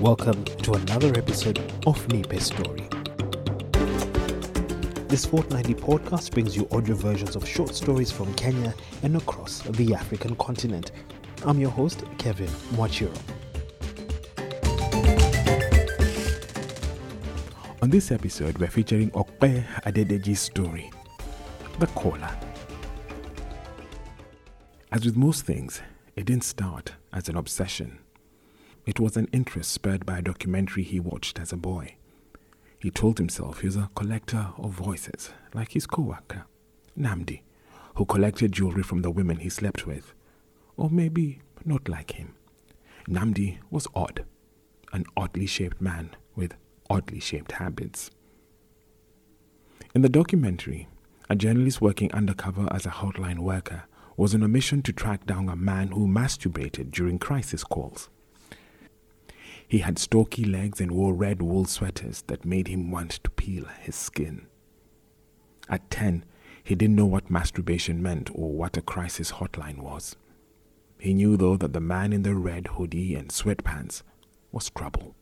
Welcome to another episode of Nipe Story. This fortnightly podcast brings you audio versions of short stories from Kenya and across the African continent. I'm your host, Kevin Mwachiro. On this episode, we're featuring Okpe Adedeji's story, The Caller. As with most things, it didn't start as an obsession. It was an interest spurred by a documentary he watched as a boy. He told himself he was a collector of voices, like his co worker, Namdi, who collected jewelry from the women he slept with. Or maybe not like him. Namdi was odd, an oddly shaped man with oddly shaped habits. In the documentary, a journalist working undercover as a hotline worker was on a mission to track down a man who masturbated during crisis calls. He had stocky legs and wore red wool sweaters that made him want to peel his skin. At 10, he didn't know what masturbation meant or what a crisis hotline was. He knew, though, that the man in the red hoodie and sweatpants was trouble.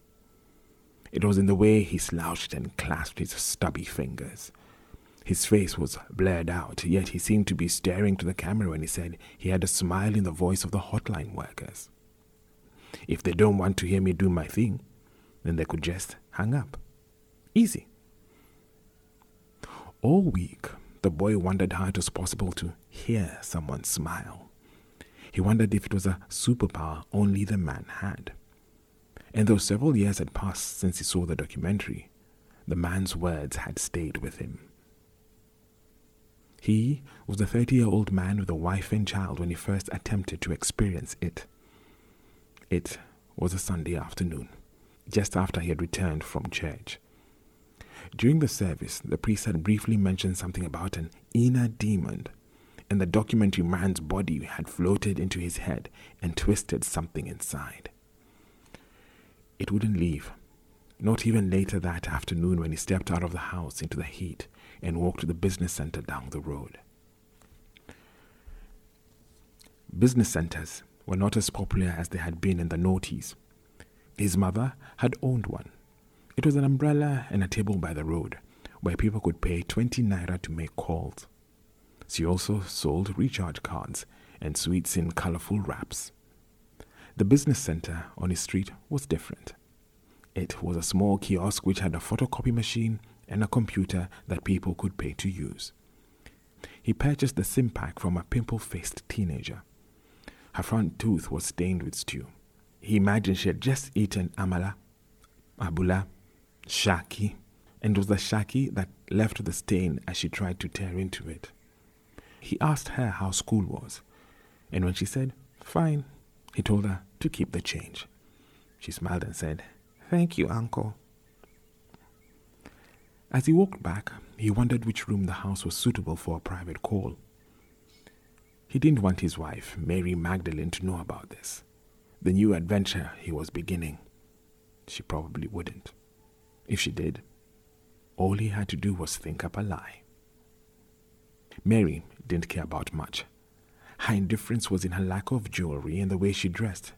It was in the way he slouched and clasped his stubby fingers. His face was blurred out, yet he seemed to be staring to the camera when he said he had a smile in the voice of the hotline workers. If they don't want to hear me do my thing, then they could just hang up. Easy. All week, the boy wondered how it was possible to hear someone smile. He wondered if it was a superpower only the man had. And though several years had passed since he saw the documentary, the man's words had stayed with him. He was a 30 year old man with a wife and child when he first attempted to experience it. It was a Sunday afternoon, just after he had returned from church. During the service, the priest had briefly mentioned something about an inner demon, and the documentary man's body had floated into his head and twisted something inside. It wouldn't leave, not even later that afternoon when he stepped out of the house into the heat and walked to the business center down the road. Business centers were not as popular as they had been in the noughties. His mother had owned one. It was an umbrella and a table by the road where people could pay 20 naira to make calls. She also sold recharge cards and sweets in colorful wraps. The business center on his street was different. It was a small kiosk which had a photocopy machine and a computer that people could pay to use. He purchased the SIM pack from a pimple faced teenager. Her front tooth was stained with stew. He imagined she had just eaten amala, abula, shaki, and it was the shaki that left the stain as she tried to tear into it. He asked her how school was, and when she said, fine, he told her to keep the change. She smiled and said, Thank you, uncle. As he walked back, he wondered which room the house was suitable for a private call. He didn't want his wife, Mary Magdalene, to know about this. The new adventure he was beginning. She probably wouldn't. If she did, all he had to do was think up a lie. Mary didn't care about much. Her indifference was in her lack of jewelry and the way she dressed,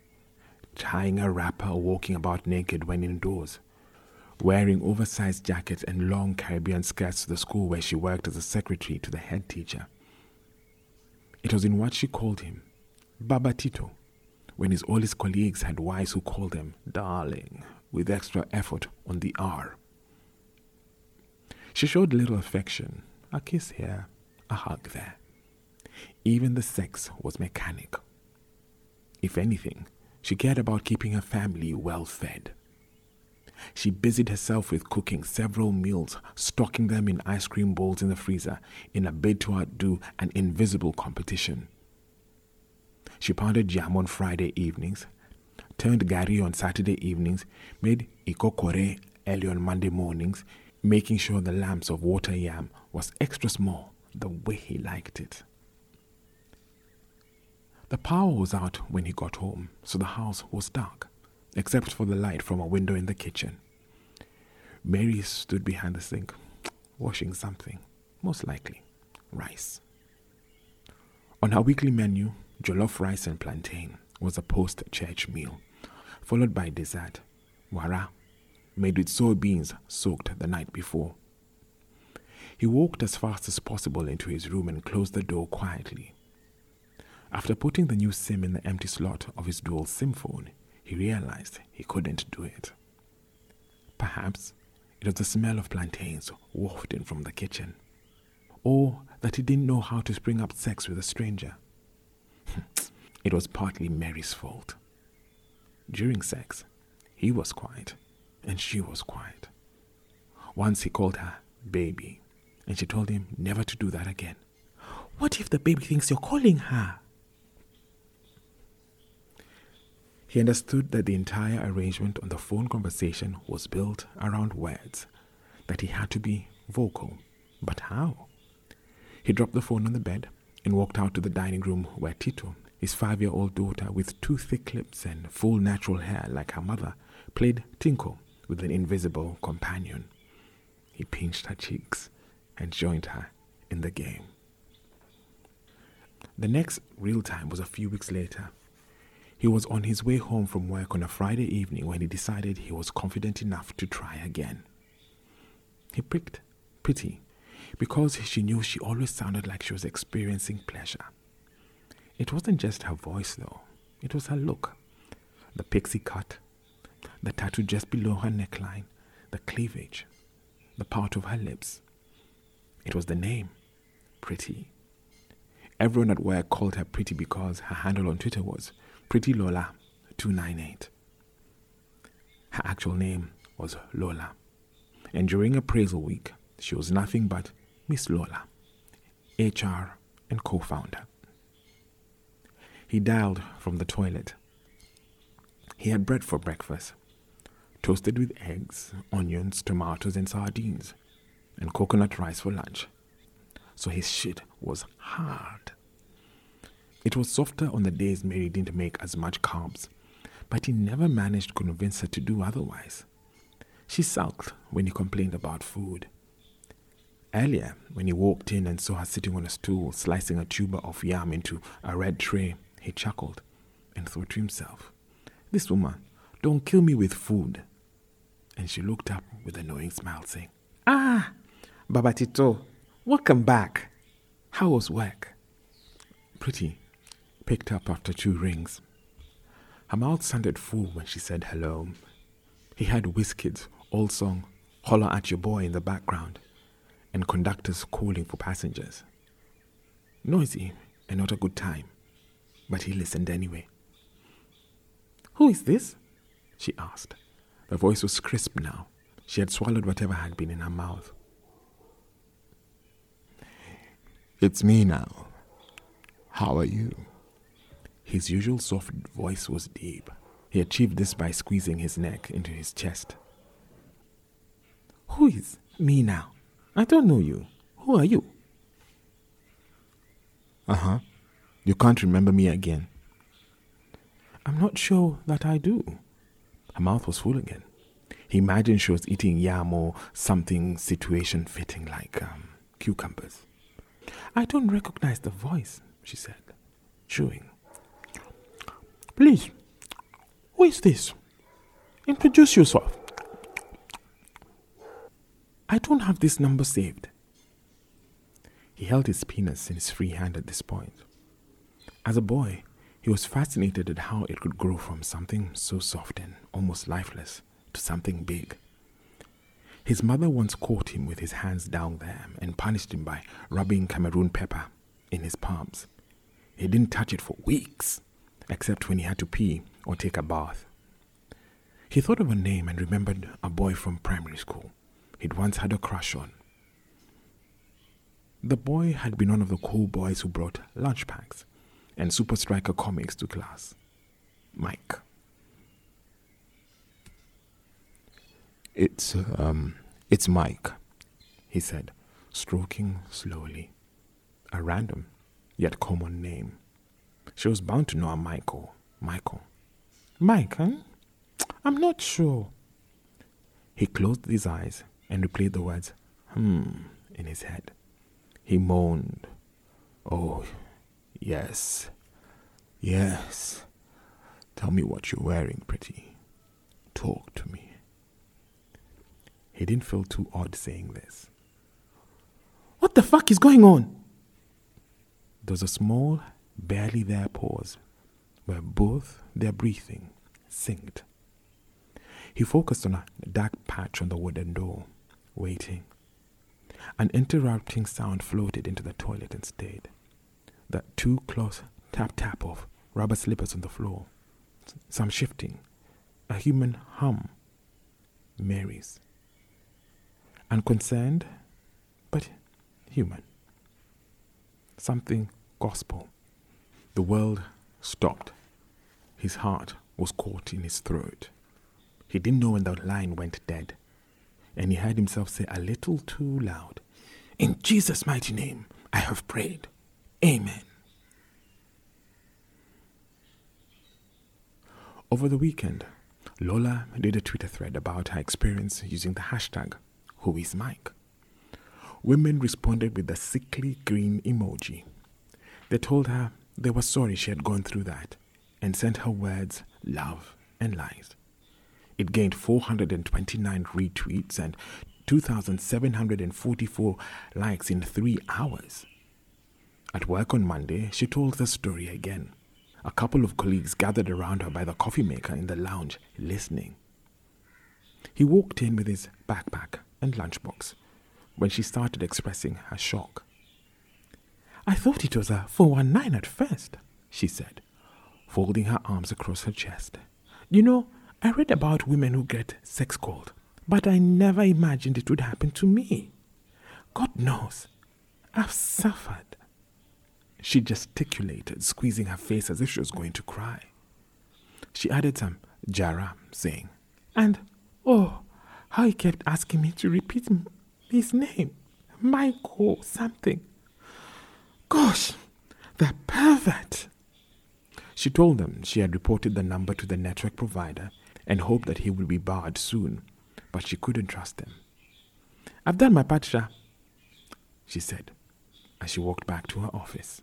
tying a wrapper or walking about naked when indoors, wearing oversized jackets and long Caribbean skirts to the school where she worked as a secretary to the head teacher. It was in what she called him, Baba Tito, when his oldest colleagues had wives who called them darling, with extra effort on the R. She showed little affection, a kiss here, a hug there. Even the sex was mechanic. If anything, she cared about keeping her family well fed. She busied herself with cooking several meals, stocking them in ice cream bowls in the freezer in a bid to outdo an invisible competition. She pounded yam on Friday evenings, turned gari on Saturday evenings, made ikokore early on Monday mornings, making sure the lamps of water yam was extra small the way he liked it. The power was out when he got home, so the house was dark except for the light from a window in the kitchen. Mary stood behind the sink, washing something, most likely rice. On her weekly menu, jollof rice and plantain was a post church meal, followed by dessert wara, made with soybeans soaked the night before. He walked as fast as possible into his room and closed the door quietly. After putting the new SIM in the empty slot of his dual SIM phone, he realized he couldn't do it. Perhaps it was the smell of plantains wafting from the kitchen, or that he didn't know how to spring up sex with a stranger. it was partly Mary's fault. During sex, he was quiet and she was quiet. Once he called her baby, and she told him never to do that again. What if the baby thinks you're calling her? He understood that the entire arrangement on the phone conversation was built around words, that he had to be vocal. But how? He dropped the phone on the bed and walked out to the dining room where Tito, his five year old daughter with two thick lips and full natural hair like her mother, played Tinko with an invisible companion. He pinched her cheeks and joined her in the game. The next real time was a few weeks later he was on his way home from work on a Friday evening when he decided he was confident enough to try again. He pricked Pretty because she knew she always sounded like she was experiencing pleasure. It wasn't just her voice, though, it was her look. The pixie cut, the tattoo just below her neckline, the cleavage, the part of her lips. It was the name, Pretty. Everyone at work called her Pretty because her handle on Twitter was Pretty Lola 298. Her actual name was Lola, and during appraisal week, she was nothing but Miss Lola, HR and co founder. He dialed from the toilet. He had bread for breakfast, toasted with eggs, onions, tomatoes, and sardines, and coconut rice for lunch. So his shit was hard. It was softer on the days Mary didn't make as much carbs, but he never managed to convince her to do otherwise. She sulked when he complained about food. Earlier, when he walked in and saw her sitting on a stool slicing a tuber of yam into a red tray, he chuckled and thought to himself, This woman, don't kill me with food. And she looked up with a knowing smile, saying, Ah, Baba Tito, welcome back. How was work? Pretty, picked up after two rings. Her mouth sounded full when she said hello. He had Wizkid's old song, Holler at Your Boy, in the background, and conductors calling for passengers. Noisy and not a good time, but he listened anyway. Who is this? she asked. The voice was crisp now. She had swallowed whatever had been in her mouth. It's me now. How are you? His usual soft voice was deep. He achieved this by squeezing his neck into his chest. Who is me now? I don't know you. Who are you? Uh huh. You can't remember me again. I'm not sure that I do. Her mouth was full again. He imagined she was eating yam or something situation fitting like um, cucumbers. I don't recognize the voice, she said, chewing. Please, who is this? Introduce yourself. I don't have this number saved. He held his penis in his free hand at this point. As a boy, he was fascinated at how it could grow from something so soft and almost lifeless to something big. His mother once caught him with his hands down there and punished him by rubbing Cameroon pepper in his palms. He didn't touch it for weeks except when he had to pee or take a bath. He thought of a name and remembered a boy from primary school he'd once had a crush on. The boy had been one of the cool boys who brought lunch packs and Supa Strikas comics to class. Mike. It's, um, it's Mike, he said, stroking slowly. A random, yet common name. She was bound to know a Michael. Michael. Mike, huh? I'm not sure. He closed his eyes and replayed the words, hmm, in his head. He moaned, Oh, yes, yes. Tell me what you're wearing, pretty. Talk to me. He didn't feel too odd saying this. What the fuck is going on? There was a small, barely their pause where both their breathing synced. He focused on a dark patch on the wooden door, waiting. An interrupting sound floated into the toilet and stayed. That too close tap tap of rubber slippers on the floor. Some shifting. A human hum. Mary's. Unconcerned, but human. Something gospel. The world stopped. His heart was caught in his throat. He didn't know when the line went dead, and he heard himself say a little too loud, In Jesus' mighty name, I have prayed. Amen. Over the weekend, Lola did a Twitter thread about her experience using the hashtag WhoIsMike. Women responded with the sickly green emoji. They told her they were sorry she had gone through that and sent her words, love, and lies. It gained 429 retweets and 2,744 likes in three hours. At work on Monday, she told the story again. A couple of colleagues gathered around her by the coffee maker in the lounge, listening. He walked in with his backpack and lunchbox when she started expressing her shock. I thought it was a 419 at first, she said, folding her arms across her chest. You know, I read about women who get sex called, but I never imagined it would happen to me. God knows, I've suffered. She gesticulated, squeezing her face as if she was going to cry. She added some jara, saying, And, oh, how he kept asking me to repeat his name. Michael something. Gosh, the pervert. She told them she had reported the number to the network provider and hoped that he would be barred soon, but she couldn't trust them. I've done my part, Shah, she said as she walked back to her office.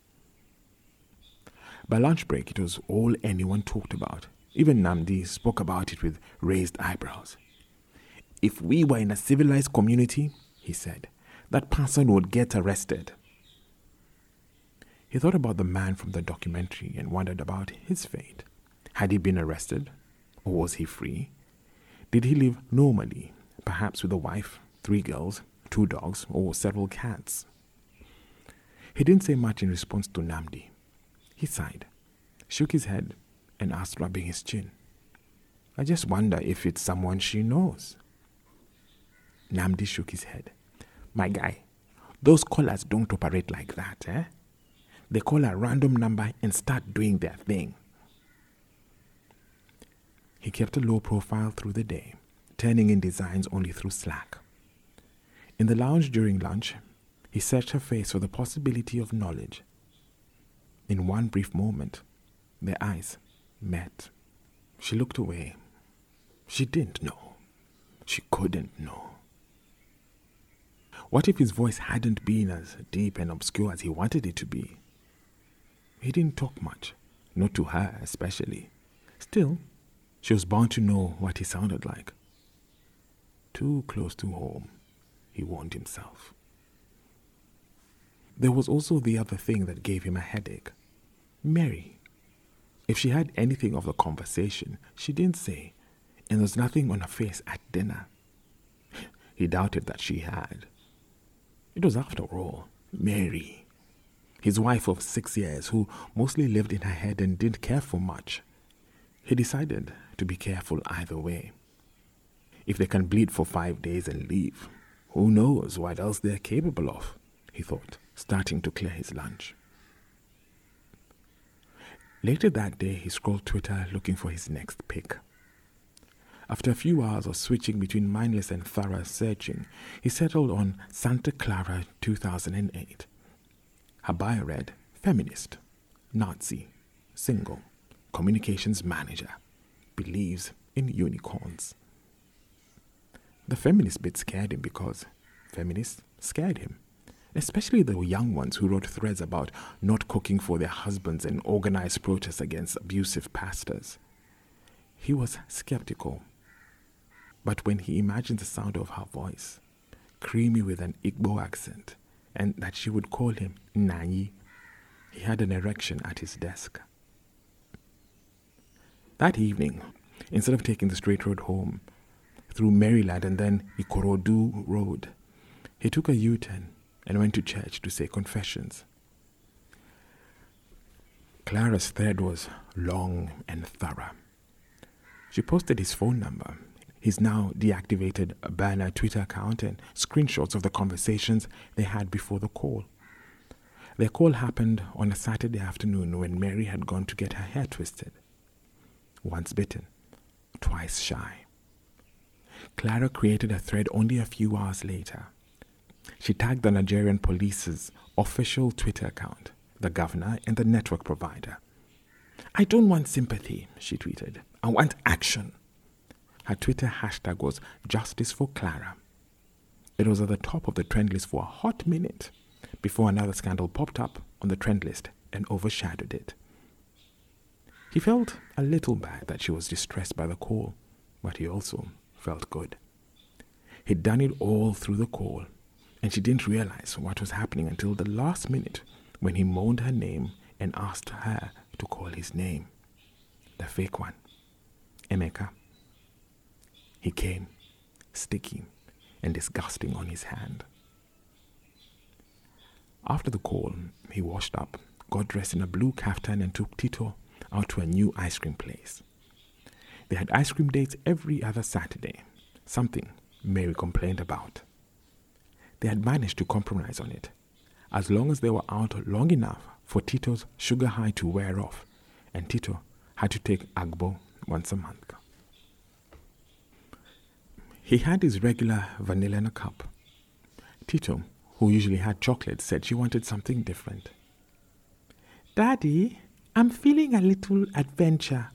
By lunch break, it was all anyone talked about. Even Namdi spoke about it with raised eyebrows. If we were in a civilized community, he said, that person would get arrested. He thought about the man from the documentary and wondered about his fate. Had he been arrested? Or was he free? Did he live normally, perhaps with a wife, three girls, two dogs, or several cats? He didn't say much in response to Namdi. He sighed, shook his head, and asked, rubbing his chin, I just wonder if it's someone she knows. Namdi shook his head. My guy, those callers don't operate like that, eh? They call a random number and start doing their thing. He kept a low profile through the day, turning in designs only through Slack. In the lounge during lunch, he searched her face for the possibility of knowledge. In one brief moment, their eyes met. She looked away. She didn't know. She couldn't know. What if his voice hadn't been as deep and obscure as he wanted it to be? He didn't talk much, not to her especially. Still, she was bound to know what he sounded like. Too close to home, he warned himself. There was also the other thing that gave him a headache Mary. If she had anything of the conversation, she didn't say, and there was nothing on her face at dinner. He doubted that she had. It was, after all, Mary, his wife of six years, who mostly lived in her head and didn't care for much. He decided to be careful either way. If they can bleed for five days and leave, who knows what else they're capable of, he thought, starting to clear his lunch. Later that day, he scrolled Twitter looking for his next pick. After a few hours of switching between mindless and thorough searching, he settled on Santa Clara 2008. Bio read Feminist, Nazi, Single communications manager, believes in unicorns. The feminist bit scared him because feminists scared him, especially the young ones who wrote threads about not cooking for their husbands and organized protests against abusive pastors. He was skeptical. But when he imagined the sound of her voice, creamy with an Igbo accent, and that she would call him Nanyi, he had an erection at his desk. That evening, instead of taking the straight road home through Maryland and then Ikorodu Road, he took a U turn and went to church to say confessions. Clara's thread was long and thorough. She posted his phone number, his now deactivated burner Twitter account, and screenshots of the conversations they had before the call. Their call happened on a Saturday afternoon when Mary had gone to get her hair twisted. Once bitten, twice shy. Clara created a thread only a few hours later. She tagged the Nigerian police's official Twitter account, the governor, and the network provider. I don't want sympathy, she tweeted. I want action. Her Twitter hashtag was Justice for Clara. It was at the top of the trend list for a hot minute before another scandal popped up on the trend list and overshadowed it. He felt a little bad that she was distressed by the call, but he also felt good. He'd done it all through the call, and she didn't realize what was happening until the last minute when he moaned her name and asked her to call his name. The fake one. Emeka. He came, sticky and disgusting on his hand. After the call, he washed up, got dressed in a blue kaftan, and took Tito out to a new ice cream place. They had ice cream dates every other Saturday, something Mary complained about. They had managed to compromise on it, as long as they were out long enough for Tito's sugar high to wear off, and Tito had to take Agbo once a month. He had his regular vanilla in a cup. Tito, who usually had chocolate, said she wanted something different. Daddy, I'm feeling a little adventure.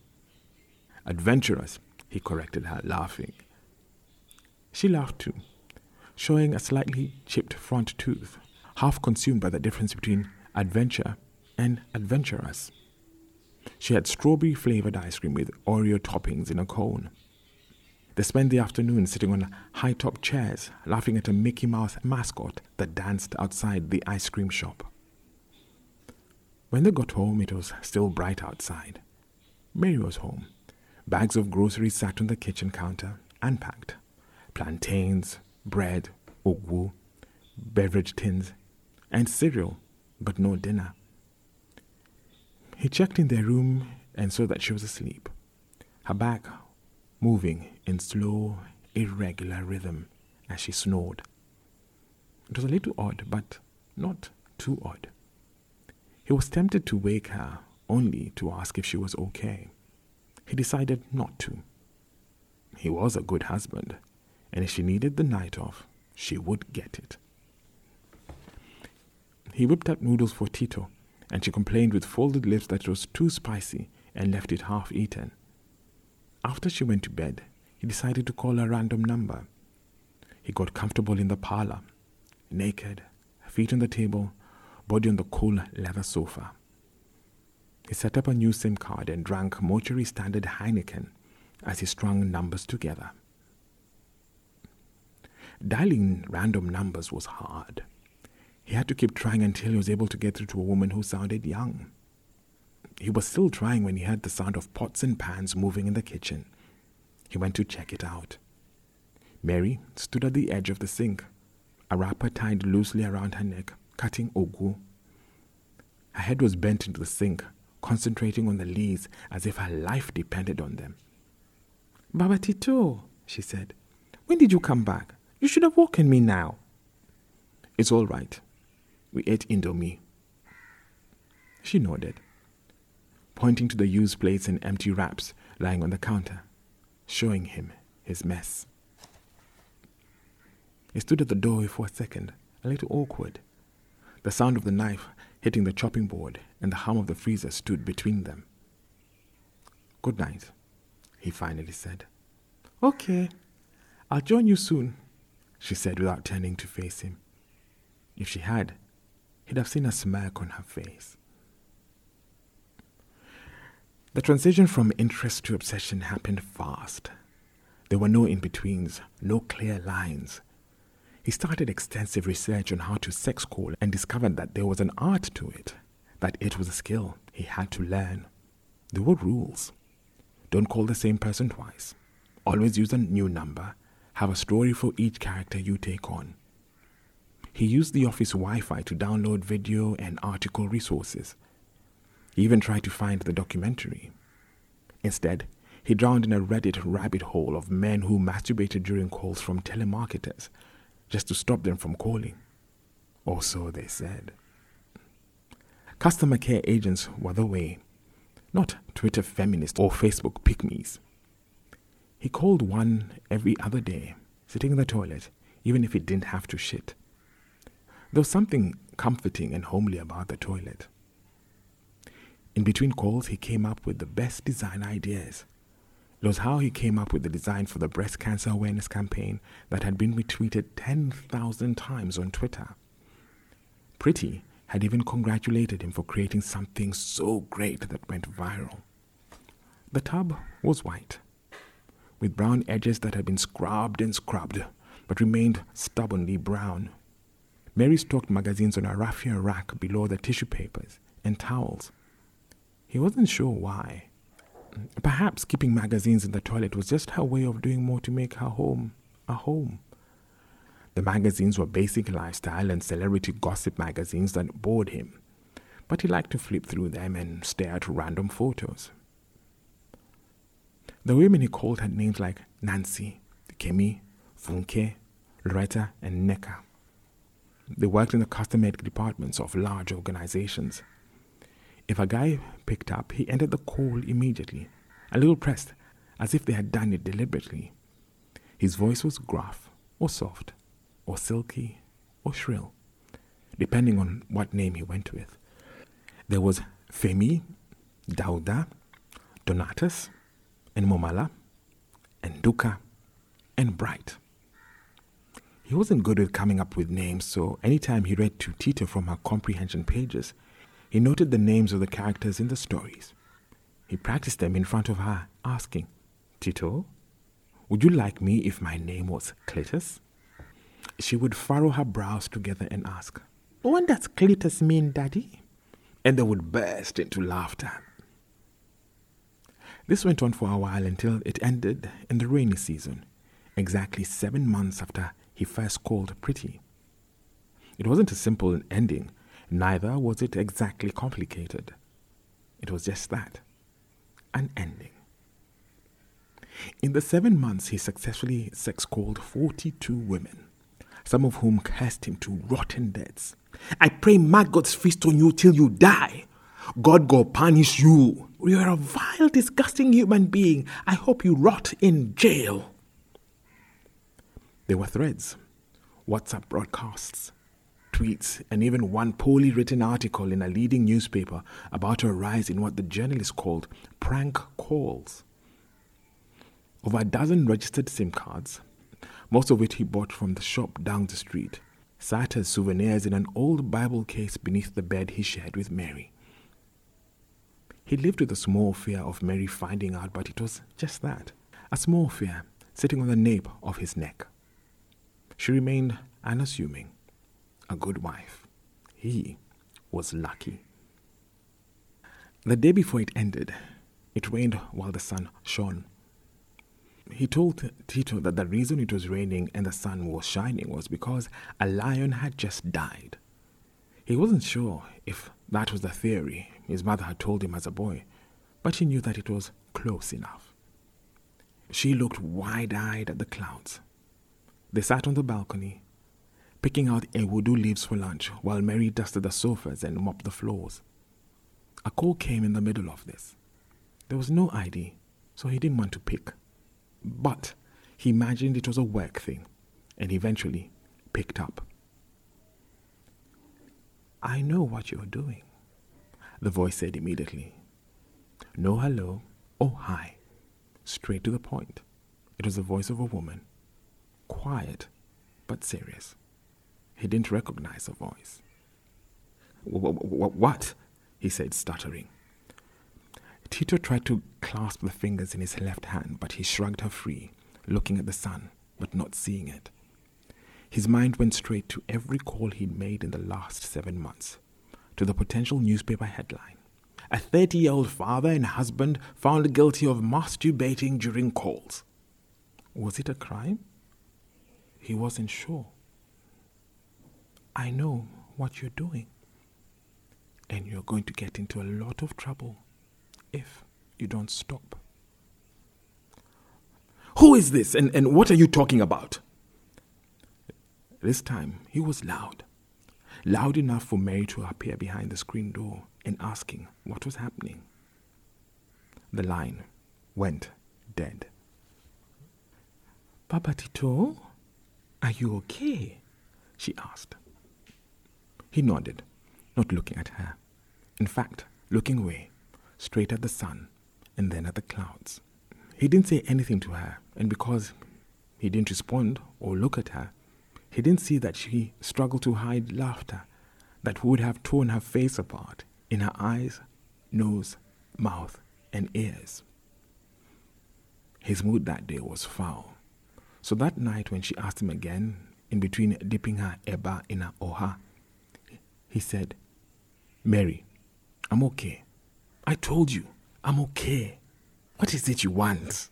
Adventurous, he corrected her, laughing. She laughed too, showing a slightly chipped front tooth, half consumed by the difference between adventure and adventurous. She had strawberry flavored ice cream with Oreo toppings in a cone. They spent the afternoon sitting on high top chairs, laughing at a Mickey Mouse mascot that danced outside the ice cream shop. When they got home, it was still bright outside. Mary was home. Bags of groceries sat on the kitchen counter, unpacked plantains, bread, ogwu, beverage tins, and cereal, but no dinner. He checked in their room and saw that she was asleep. Her back moving in slow, irregular rhythm as she snored. It was a little odd, but not too odd. He was tempted to wake her only to ask if she was okay. He decided not to. He was a good husband, and if she needed the night off, she would get it. He whipped up noodles for Tito, and she complained with folded lips that it was too spicy and left it half eaten. After she went to bed, he decided to call a random number. He got comfortable in the parlor, naked, feet on the table, body on the cool leather sofa. He set up a new SIM card and drank mortuary standard Heineken as he strung numbers together. Dialing random numbers was hard. He had to keep trying until he was able to get through to a woman who sounded young. He was still trying when he heard the sound of pots and pans moving in the kitchen. He went to check it out. Mary stood at the edge of the sink, a wrapper tied loosely around her neck, cutting ogwu. Her head was bent into the sink, concentrating on the leaves as if her life depended on them. Baba Tito, she said, when did you come back? You should have woken me now. It's all right. We ate Indomie. She nodded pointing to the used plates and empty wraps lying on the counter, showing him his mess. He stood at the doorway for a second, a little awkward. The sound of the knife hitting the chopping board and the hum of the freezer stood between them. Good night, he finally said. Okay, I'll join you soon, she said without turning to face him. If she had, he'd have seen a smirk on her face. The transition from interest to obsession happened fast. There were no in betweens, no clear lines. He started extensive research on how to sex call and discovered that there was an art to it, that it was a skill he had to learn. There were rules. Don't call the same person twice. Always use a new number. Have a story for each character you take on. He used the office Wi Fi to download video and article resources. He even tried to find the documentary. Instead, he drowned in a Reddit rabbit hole of men who masturbated during calls from telemarketers just to stop them from calling. Or so they said. Customer care agents were the way, not Twitter feminists or Facebook pygmies. He called one every other day, sitting in the toilet, even if he didn't have to shit. There was something comforting and homely about the toilet. In between calls, he came up with the best design ideas. It was how he came up with the design for the breast cancer awareness campaign that had been retweeted 10,000 times on Twitter. Pretty had even congratulated him for creating something so great that went viral. The tub was white, with brown edges that had been scrubbed and scrubbed, but remained stubbornly brown. Mary stocked magazines on a raffia rack below the tissue papers and towels. He wasn't sure why. Perhaps keeping magazines in the toilet was just her way of doing more to make her home a home. The magazines were basic lifestyle and celebrity gossip magazines that bored him, but he liked to flip through them and stare at random photos. The women he called had names like Nancy, Kemi, Funke, Loretta, and Neka. They worked in the custom made departments of large organizations. If a guy picked up, he ended the call immediately, a little pressed, as if they had done it deliberately. His voice was gruff, or soft, or silky, or shrill, depending on what name he went with. There was Femi, Dauda, Donatus, and Momala, and Duka, and Bright. He wasn't good at coming up with names, so anytime he read to Tito from her comprehension pages, he noted the names of the characters in the stories. He practiced them in front of her, asking, Tito, would you like me if my name was Cletus? She would furrow her brows together and ask, What does Cletus mean, Daddy? And they would burst into laughter. This went on for a while until it ended in the rainy season, exactly seven months after he first called Pretty. It wasn't a simple ending, neither was it exactly complicated. It was just that an ending. In the seven months, he successfully sex called 42 women, some of whom cursed him to rotten deaths. I pray maggots feast on you till you die. God go punish you. You're a vile, disgusting human being. I hope you rot in jail. There were threads, WhatsApp broadcasts, tweets, and even one poorly written article in a leading newspaper about a rise in what the journalist called prank calls. Over a dozen registered SIM cards, most of which he bought from the shop down the street, sat as souvenirs in an old Bible case beneath the bed he shared with Mary. He lived with a small fear of Mary finding out, but it was just that a small fear sitting on the nape of his neck. She remained unassuming, a good wife. He was lucky. The day before it ended, it rained while the sun shone. He told Tito that the reason it was raining and the sun was shining was because a lion had just died. He wasn't sure if that was the theory his mother had told him as a boy, but he knew that it was close enough. She looked wide eyed at the clouds. They sat on the balcony, picking out ewedu leaves for lunch while Mary dusted the sofas and mopped the floors. A call came in the middle of this. There was no ID, so he didn't want to pick. But he imagined it was a work thing and eventually picked up. I know what you're doing, the voice said immediately. No hello or hi. Straight to the point. It was the voice of a woman. Quiet, but serious. He didn't recognize the voice. What? he said, stuttering. Tito tried to clasp the fingers in his left hand, but he shrugged her free, looking at the sun, but not seeing it. His mind went straight to every call he'd made in the last seven months, to the potential newspaper headline. A 30 year old father and husband found guilty of masturbating during calls. Was it a crime? He wasn't sure. I know what you're doing, and you're going to get into a lot of trouble if you don't stop. Who is this and, and what are you talking about? This time he was loud, loud enough for Mary to appear behind the screen door and asking what was happening. The line went dead. Papa Tito, are you okay? she asked. He nodded, not looking at her. In fact, looking away, straight at the sun and then at the clouds. He didn't say anything to her, and because he didn't respond or look at her, he didn't see that she struggled to hide laughter that would have torn her face apart in her eyes, nose, mouth, and ears. His mood that day was foul. So that night, when she asked him again, in between dipping her eba in her oha, he said, Mary, I'm okay. I told you, I'm okay. What is it you want?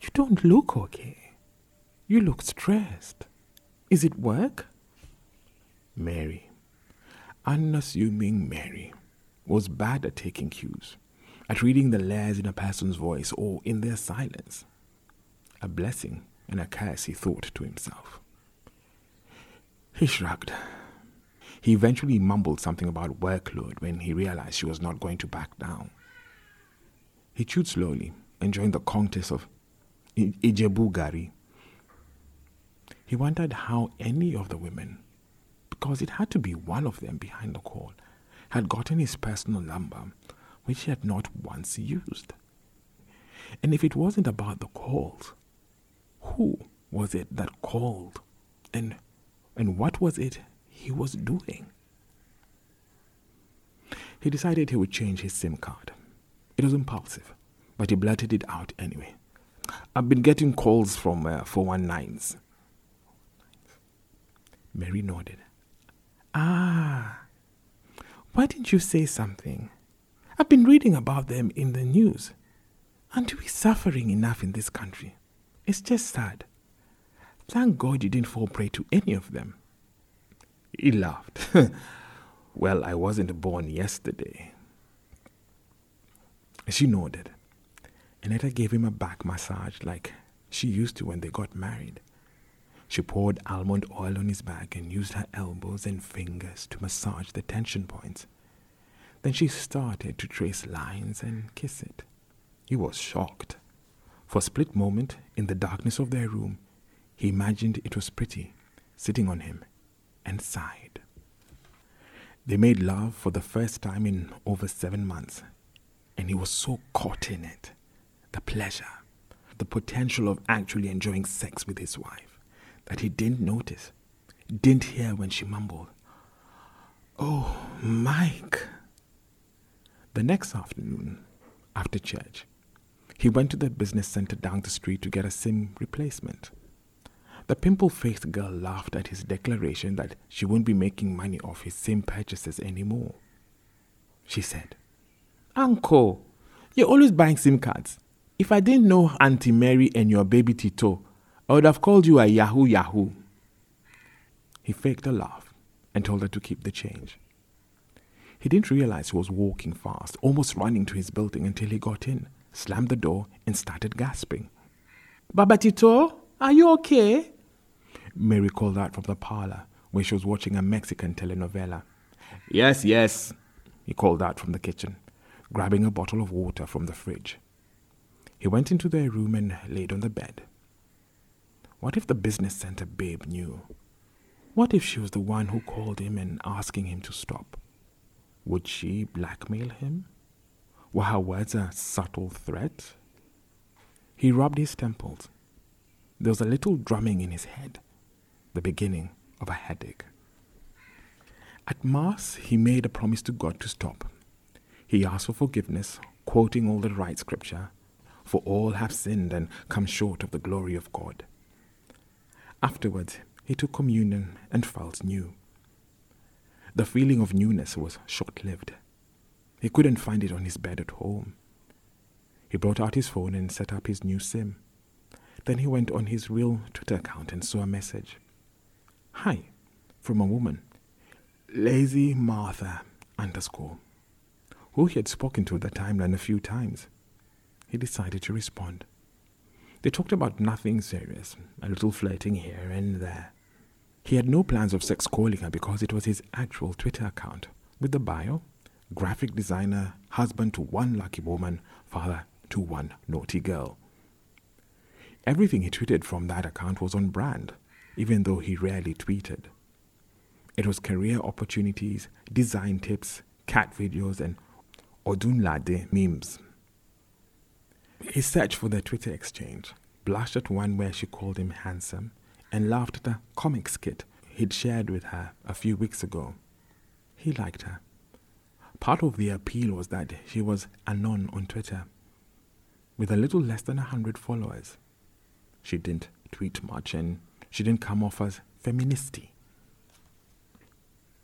You don't look okay. You look stressed. Is it work? Mary, unassuming Mary, was bad at taking cues, at reading the layers in a person's voice or in their silence. A blessing and a curse, he thought to himself. He shrugged. He eventually mumbled something about workload when he realized she was not going to back down. He chewed slowly, enjoying the contest of Ijebu Gari. He wondered how any of the women, because it had to be one of them behind the call, had gotten his personal number, which he had not once used. And if it wasn't about the calls, who was it that called? And, and what was it he was doing. He decided he would change his SIM card. It was impulsive, but he blurted it out anyway. I've been getting calls from uh, 419s. Mary nodded. Ah, why didn't you say something? I've been reading about them in the news. Aren't we suffering enough in this country? It's just sad. Thank God you didn't fall prey to any of them. He laughed. well, I wasn't born yesterday. She nodded. Annetta gave him a back massage like she used to when they got married. She poured almond oil on his back and used her elbows and fingers to massage the tension points. Then she started to trace lines and kiss it. He was shocked. For a split moment, in the darkness of their room, he imagined it was pretty, sitting on him and sighed. They made love for the first time in over seven months, and he was so caught in it the pleasure, the potential of actually enjoying sex with his wife that he didn't notice, didn't hear when she mumbled, Oh, Mike. The next afternoon, after church, he went to the business center down the street to get a SIM replacement. The pimple faced girl laughed at his declaration that she wouldn't be making money off his SIM purchases anymore. She said, Uncle, you're always buying SIM cards. If I didn't know Auntie Mary and your baby Tito, I would have called you a Yahoo Yahoo. He faked a laugh and told her to keep the change. He didn't realize he was walking fast, almost running to his building until he got in, slammed the door, and started gasping. Baba Tito, are you okay? Mary called out from the parlor where she was watching a Mexican telenovela. Yes, yes, he called out from the kitchen, grabbing a bottle of water from the fridge. He went into their room and laid on the bed. What if the business center babe knew? What if she was the one who called him and asking him to stop? Would she blackmail him? Were her words a subtle threat? He rubbed his temples. There was a little drumming in his head the beginning of a headache. At Mass, he made a promise to God to stop. He asked for forgiveness, quoting all the right scripture, for all have sinned and come short of the glory of God. Afterwards, he took communion and felt new. The feeling of newness was short lived. He couldn't find it on his bed at home. He brought out his phone and set up his new SIM. Then he went on his real Twitter account and saw a message. Hi, from a woman. Lazy Martha underscore, who he had spoken to at the timeline a few times. He decided to respond. They talked about nothing serious, a little flirting here and there. He had no plans of sex calling her because it was his actual Twitter account, with the bio graphic designer, husband to one lucky woman, father to one naughty girl. Everything he tweeted from that account was on brand, even though he rarely tweeted. It was career opportunities, design tips, cat videos, and Odunlade memes. He searched for the Twitter exchange, blushed at one where she called him handsome, and laughed at a comic skit he'd shared with her a few weeks ago. He liked her. Part of the appeal was that she was anon on Twitter, with a little less than a hundred followers. She didn't tweet much and she didn't come off as feministy.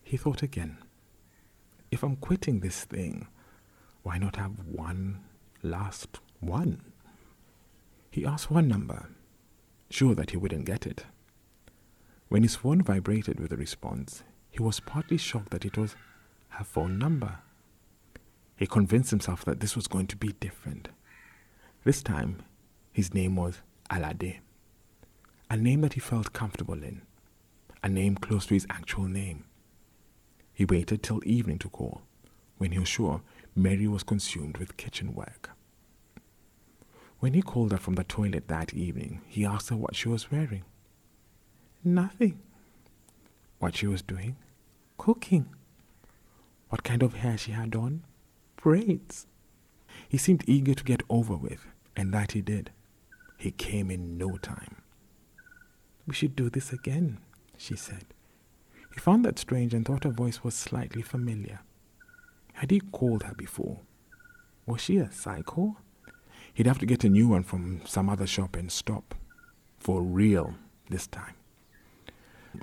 He thought again. If I'm quitting this thing, why not have one last one? He asked one number, sure that he wouldn't get it. When his phone vibrated with a response, he was partly shocked that it was her phone number. He convinced himself that this was going to be different. This time, his name was Alade, a name that he felt comfortable in, a name close to his actual name. He waited till evening to call, when he was sure Mary was consumed with kitchen work. When he called her from the toilet that evening, he asked her what she was wearing. Nothing. What she was doing? Cooking. What kind of hair she had on? Braids. He seemed eager to get over with, and that he did. He came in no time. We should do this again, she said. He found that strange and thought her voice was slightly familiar. Had he called her before? Was she a psycho? He'd have to get a new one from some other shop and stop. For real, this time.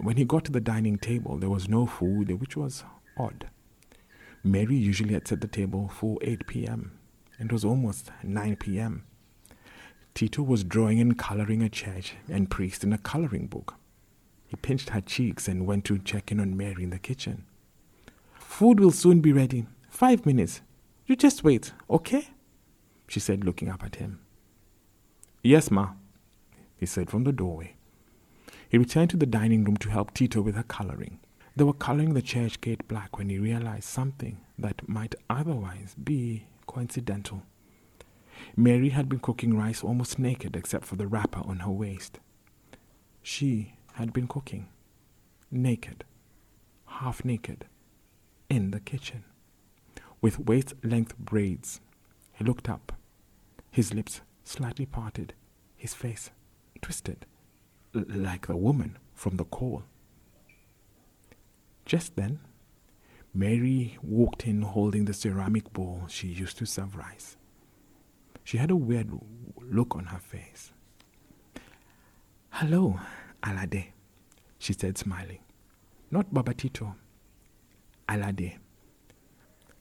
When he got to the dining table, there was no food, which was odd. Mary usually had set the table for 8 p.m., and it was almost 9 p.m. Tito was drawing and coloring a church and priest in a coloring book. He pinched her cheeks and went to check in on Mary in the kitchen. Food will soon be ready. Five minutes. You just wait, okay? she said, looking up at him. Yes, ma, he said from the doorway. He returned to the dining room to help Tito with her coloring. They were coloring the church gate black when he realized something that might otherwise be coincidental. Mary had been cooking rice almost naked except for the wrapper on her waist. She had been cooking, naked, half naked, in the kitchen, with waist length braids he looked up, his lips slightly parted, his face twisted, l- like the woman from the call. Just then, Mary walked in holding the ceramic bowl she used to serve rice. She had a weird look on her face. Hello, Alade, she said, smiling. Not Babatito, Alade,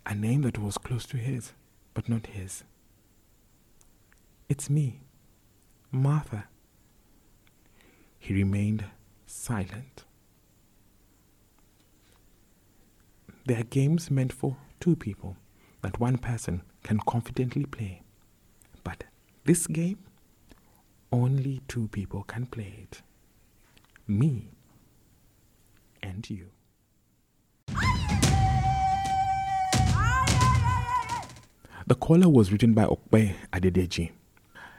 a name that was close to his but not his. It's me, Martha. He remained silent. They are games meant for two people that one person can confidently play. This game, only two people can play it me and you. The caller was written by Ope Adedeji.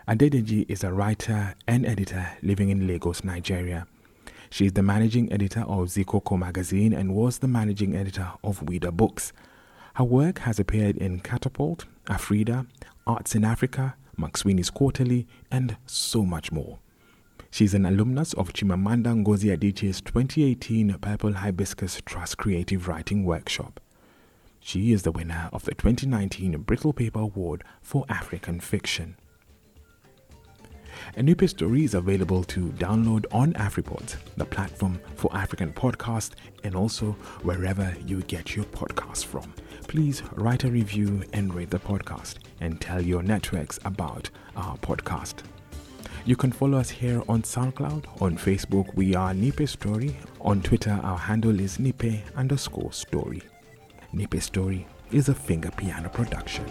Adedeji is a writer and editor living in Lagos, Nigeria. She is the managing editor of Zikoko magazine and was the managing editor of Ouida Books. Her work has appeared in Catapult, Afreada, Arts in Africa, McSweeney's Quarterly, and so much more. She is an alumnus of Chimamanda Ngozi Adichie's 2018 Purple Hibiscus Trust Creative Writing Workshop. She is the winner of the 2019 Brittle Paper Award for African Fiction. A Nipe Story is available to download on AfriPods, the platform for African podcasts, and also wherever you get your podcasts from. Please write a review and rate the podcast and tell your networks about our podcast. You can follow us here on SoundCloud. On Facebook, we are Nipe Story. On Twitter, our handle is Nipe underscore story. Nipe Story is a finger piano production.